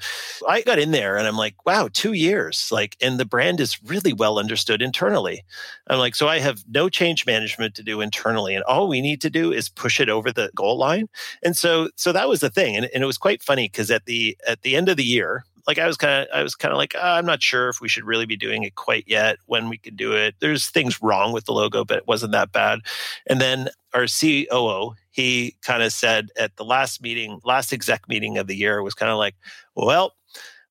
i got in there and i'm like wow two years. Like and the brand is really well understood internally. I'm like so i have no change management to do internally and all we need to do is push it over the goal line? And so so that was the thing and, and it was quite funny because at the at the end of the year year. Like I was kind of, I was kind of like, oh, I'm not sure if we should really be doing it quite yet. When we could do it, there's things wrong with the logo, but it wasn't that bad. And then our COO, he kind of said at the last meeting, last exec meeting of the year, was kind of like, well,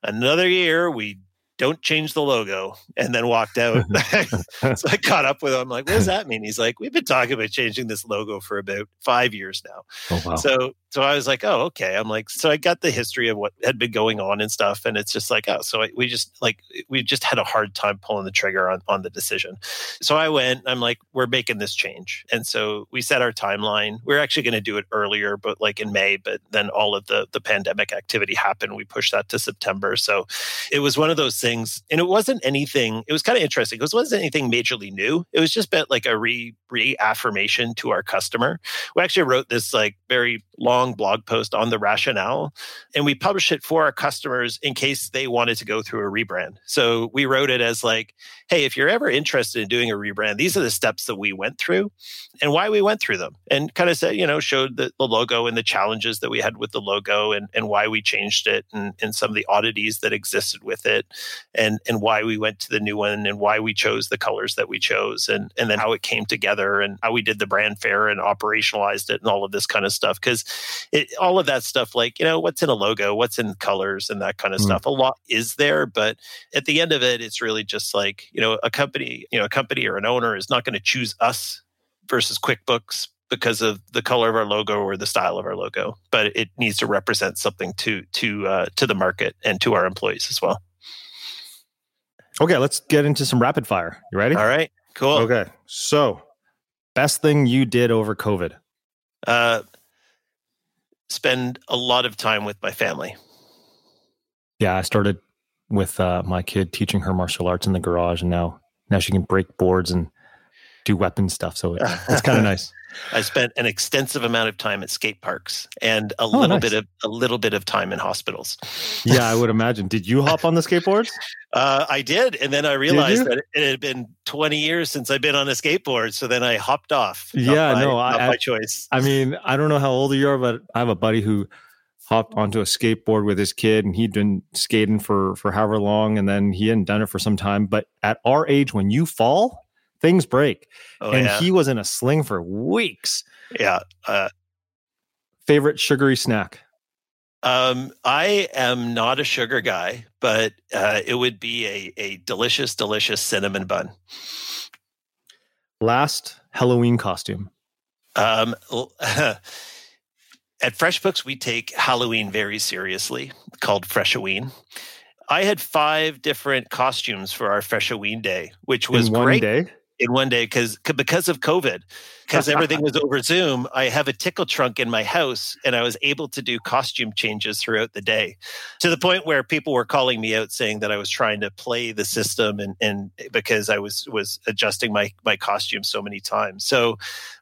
another year we don't change the logo and then walked out so i caught up with him I'm like what does that mean he's like we've been talking about changing this logo for about five years now oh, wow. so so I was like, oh, okay. I'm like, so I got the history of what had been going on and stuff. And it's just like, oh, so I, we just like, we just had a hard time pulling the trigger on, on the decision. So I went, I'm like, we're making this change. And so we set our timeline. We are actually going to do it earlier, but like in May, but then all of the, the pandemic activity happened. We pushed that to September. So it was one of those things. And it wasn't anything, it was kind of interesting because it wasn't anything majorly new. It was just like a re reaffirmation to our customer. We actually wrote this like very long long blog post on the rationale, and we published it for our customers in case they wanted to go through a rebrand. So we wrote it as like, hey, if you're ever interested in doing a rebrand, these are the steps that we went through and why we went through them. And kind of said, you know, showed the, the logo and the challenges that we had with the logo and, and why we changed it and, and some of the oddities that existed with it and, and why we went to the new one and why we chose the colors that we chose and, and then how it came together and how we did the brand fair and operationalized it and all of this kind of stuff. Because it, all of that stuff, like, you know, what's in a logo, what's in colors and that kind of mm. stuff. A lot is there, but at the end of it, it's really just like, you know, a company, you know, a company or an owner is not going to choose us versus QuickBooks because of the color of our logo or the style of our logo, but it needs to represent something to to uh, to the market and to our employees as well. Okay, let's get into some rapid fire. You ready? All right, cool. Okay, so best thing you did over COVID? Uh, spend a lot of time with my family. Yeah, I started with uh, my kid teaching her martial arts in the garage, and now now she can break boards and do weapon stuff. So it's, it's kind of nice. I spent an extensive amount of time at skate parks and a oh, little nice. bit of a little bit of time in hospitals. yeah, I would imagine. Did you hop on the skateboards? Uh, I did, and then I realized that it had been 20 years since I've been on a skateboard. So then I hopped off. Yeah, by, no, not I, by choice. I mean, I don't know how old you are, but I have a buddy who hopped onto a skateboard with his kid, and he'd been skating for for however long, and then he hadn't done it for some time. But at our age, when you fall, things break. Oh, and yeah. he was in a sling for weeks. Yeah. Uh, Favorite sugary snack? Um, I am not a sugar guy, but uh, it would be a, a delicious, delicious cinnamon bun. Last Halloween costume. Um, at FreshBooks, we take Halloween very seriously, called Freshoween. I had five different costumes for our Freshoween day, which was In one great. Day? In one day because because of COVID, because everything was over Zoom. I have a tickle trunk in my house, and I was able to do costume changes throughout the day, to the point where people were calling me out saying that I was trying to play the system, and and because I was was adjusting my my costume so many times. So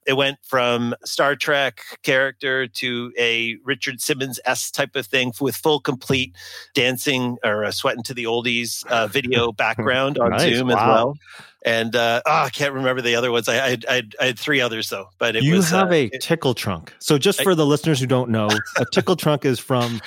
it went from Star Trek character to a Richard Simmons s type of thing with full complete dancing or sweating to the oldies uh, video background on nice. Zoom wow. as well and uh, oh, I can't remember the other ones. I, I, I, I had three others though, but you was, have uh, a tickle trunk. So just for the listeners who don't know, a tickle trunk is from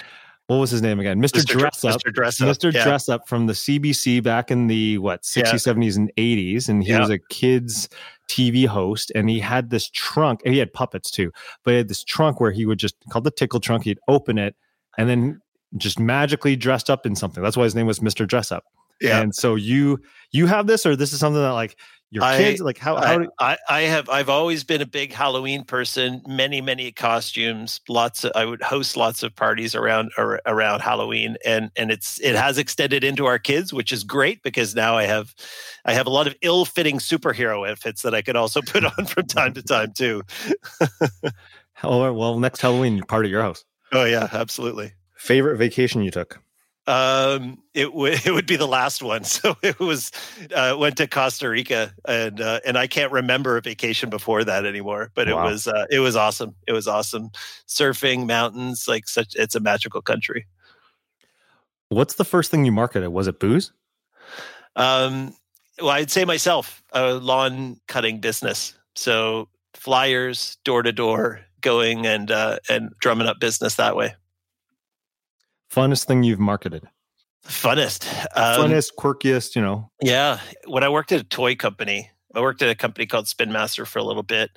what was his name again? Mr. Mr. Dress Up. Mr. Dress Up. Mr. Yeah. Dress Up from the CBC back in the what 60s, Yeah. 70s, and 80s. And he Yeah. was a kids TV host. And he had this trunk. and He had puppets too, but he had this trunk where he would just called the tickle trunk. He'd open it and then just magically dressed up in something. That's why his name was Mr. Dress Up. Yeah. And so you you have this, or this is something that like your I- kids like how how I, do, I, I have I've always been a big Halloween person. Many many costumes. Lots. Of, I would host lots of parties around ar- around Halloween, and and it's it has extended into our kids, which is great because now I have I have a lot of ill fitting superhero outfits that I could also put on from time to time too. oh well next Halloween part of your house. Oh yeah, absolutely. Favorite vacation you took? Um, it would it would be the last one. So it was uh, went to Costa Rica, and uh, and I can't remember a vacation before that anymore. But Wow. it was uh, it was awesome. It was awesome. Surfing, mountains, like such. It's a magical country. What's the first thing you marketed? Was it booze? Um, well, I'd say myself a lawn cutting business. So flyers, door to door, going and uh, and drumming up business that way. Funnest thing you've marketed? Funnest. Um, Funnest, quirkiest, you know. Yeah. When I worked at a toy company, I worked at a company called Spin Master for a little bit.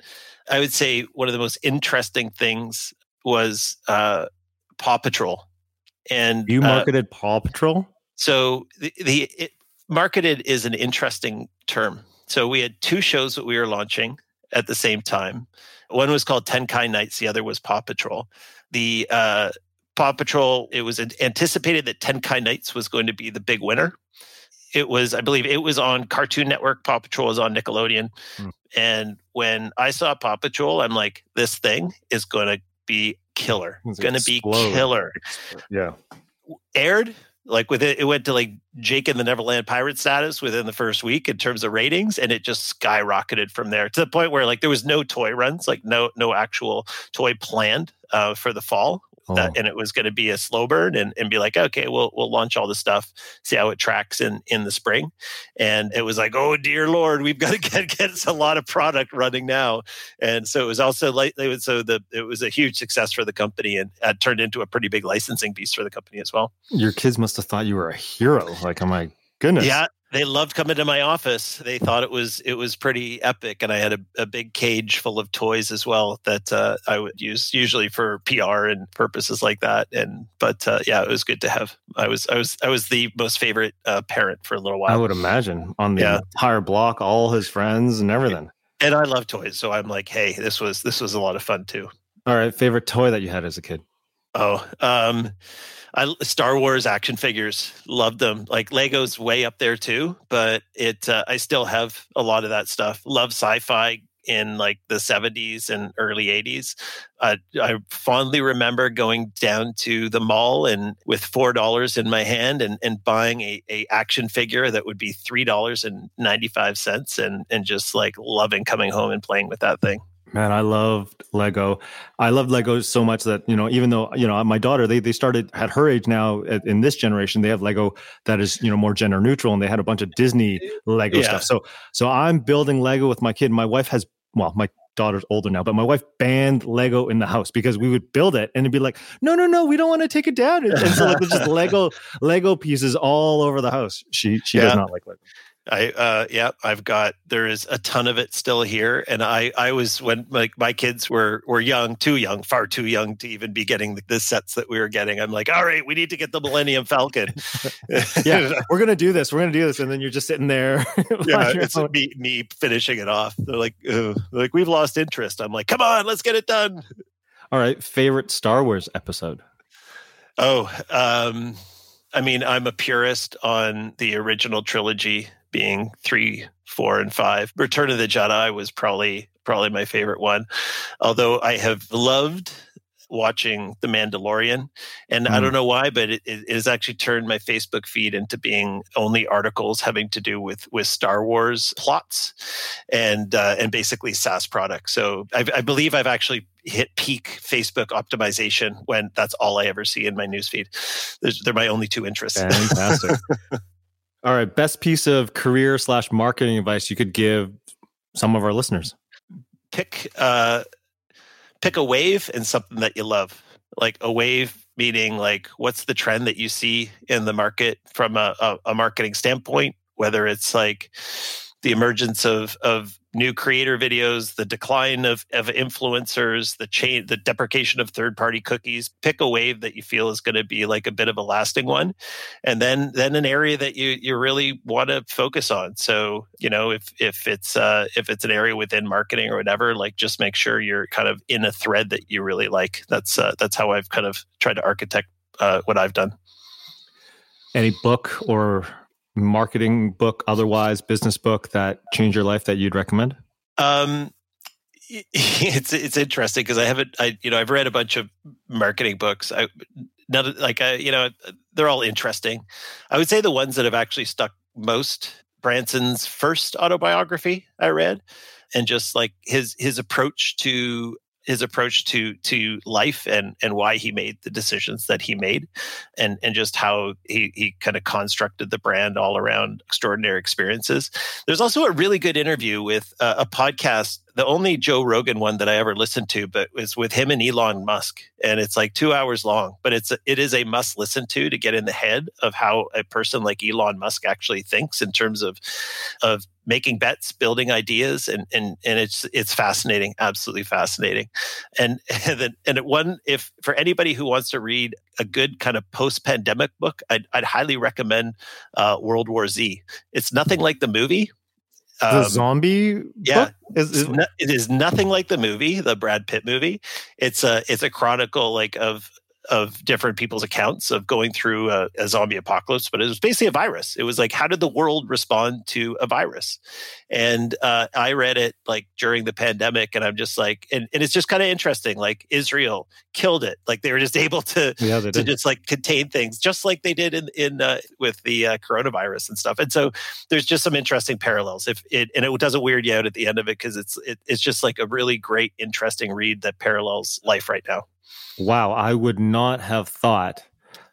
I would say one of the most interesting things was uh, Paw Patrol. And You uh, marketed Paw Patrol? so the, the it, marketed is an interesting term. So we had two shows that we were launching at the same time. One was called Tenkai Knights. The other was Paw Patrol. The uh, Paw Patrol. It was anticipated that Tenkai Knights was going to be the big winner. It was, I believe, it was on Cartoon Network. Paw Patrol was on Nickelodeon. Hmm. And when I saw Paw Patrol, I'm like, this thing is going to be killer. It's Going to be killer Yeah. aired like with it it went to like jake and the neverland pirate status within the first week in terms of ratings and it just skyrocketed from there to the point where like there was no toy runs like no no actual toy planned uh, for the fall Oh. that, and it was going to be a slow burn and, and be like okay we'll we'll launch all the stuff see how it tracks in in the spring and it was like oh dear lord we've got to get get a lot of product running now and so it was also like so the it was a huge success for the company and uh, turned into a pretty big licensing piece for the company as well Your kids must have thought you were a hero. Like, oh my goodness. yeah, they loved coming to my office. They thought it was it was pretty epic, and I had a, a big cage full of toys as well that uh, I would use usually for PR and purposes like that. And but uh, yeah, it was good to have. I was I was I was the most favorite uh, parent for a little while. I would imagine on the Yeah. entire block, all his friends and everything. and I love toys. So I'm like, hey, this was this was a lot of fun too. All right. Favorite toy that you had as a kid? Oh, um, I Star Wars action figures, loved them. Like Lego's way up there too, but it uh, I still have a lot of that stuff. Love sci-fi in like the 70s and early 80s. Uh, I fondly remember going down to the mall and with four dollars in my hand and, and buying a, a action figure that would be three dollars and ninety five cents and and just like loving coming home and playing with that thing. Man, I loved Lego. I loved Lego so much that, you know, even though, you know, my daughter, they, they started at her age now at- in this generation, they have Lego that is, you know, more gender neutral and they had a bunch of Disney Lego Yeah. stuff. So, so I'm building Lego with my kid. My wife has, well, my daughter's older now, but my wife banned Lego in the house because we would build it and it'd be like, no, no, no, we don't want to take it down. And, so like, there's just Lego, Lego pieces all over the house. She, she does not like Lego. I uh yeah, I've got there is a ton of it still here and I I was when like my kids were were young, too young, far too young to even be getting the, the sets that we were getting. I'm like, "All right, we need to get the Millennium Falcon." Yeah, we're going to do this. We're going to do this. And then you're just sitting there. yeah, it's me me finishing it off. They're like, Ugh. They're like we've lost interest. I'm like, "Come on, let's get it done." All right. Favorite Star Wars episode? Oh, um, I mean, I'm a purist on the original trilogy being three, four, and five. Return of the Jedi was probably probably my favorite one. Although I have loved watching The Mandalorian, and I Mm. don't know why, but it, it has actually turned my Facebook feed into being only articles having to do with with Star Wars plots and uh, and basically SaaS products. So I, I believe I've actually hit peak Facebook optimization when that's all I ever see in my newsfeed. There's, they're my only two interests. Fantastic. All right. Best piece of career slash marketing advice you could give some of our listeners. pick uh, pick a wave and something that you love. like a wave meaning like what's the trend that you see in the market from a, a, a marketing standpoint, whether it's like the emergence of of new creator videos, the decline of, of influencers, the chain, the deprecation of third party cookies. Pick a wave that you feel is going to be like a bit of a lasting one, and then then an area that you you really want to focus on. So you know if if it's uh, if it's an area within marketing or whatever, like just make sure you're kind of in a thread that you really like. That's uh, that's how I've kind of tried to architect uh, what I've done. Any book or marketing book, otherwise business book that changed your life that you'd recommend? Um, it's it's interesting because I haven't I you know I've read a bunch of marketing books. I not like I you know they're all interesting. I would say the ones that have actually stuck most Branson's first autobiography I read, and just like his his approach to his approach to to life and and why he made the decisions that he made and and just how he he kind of constructed the brand all around extraordinary experiences. There's also a really good interview with uh, a podcast the only Joe Rogan one that I ever listened to, but was with him and Elon Musk, and it's like two hours long. But it's it is a must listen to to get in the head of how a person like Elon Musk actually thinks in terms of of making bets, building ideas, and and and it's it's fascinating, absolutely fascinating. And and then and one if for anybody who wants to read a good kind of post pandemic book, I'd, I'd highly recommend uh, World War Z. It's nothing like the movie, the um, zombie yeah. is, is, it is nothing like the movie the brad pitt movie. It's a it's a chronicle like of of different people's accounts of going through a, a, zombie apocalypse, but it was basically a virus. It was like, how did the world respond to a virus? And uh, I read it like during the pandemic, and I'm just like, and, and it's just kind of interesting. Like Israel killed it. Like they were just able to yeah, to just like contain things, just like they did in in uh, with the uh, coronavirus and stuff. And so there's just some interesting parallels. If it and it doesn't weird you out at the end of it because it's it, it's just like a really great, interesting read that parallels life right now. Wow, I would not have thought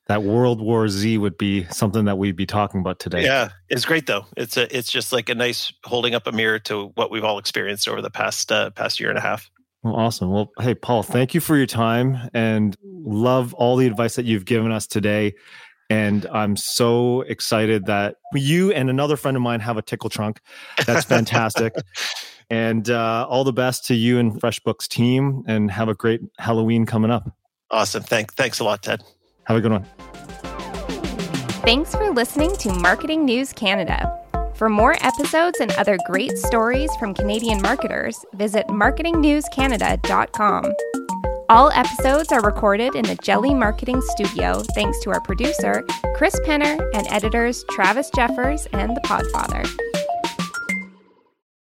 that World War Z would be something that we'd be talking about today. Yeah, it's great though. It's a it's just like a nice holding up a mirror to what we've all experienced over the past uh, past year and a half. Well, awesome. Well, hey Paul, thank you for your time and love all the advice that you've given us today. And I'm so excited that you and another friend of mine have a tickle trunk. That's fantastic. And uh, all the best to you and FreshBooks team, and have a great Halloween coming up. Awesome. Thank, thanks a lot, Ted. Have a good one. Thanks for listening to Marketing News Canada. For more episodes and other great stories from Canadian marketers, visit marketingnewscanada.com. All episodes are recorded in the Jelly Marketing Studio thanks to our producer, Chris Penner, and editors Travis Jeffers and The Podfather.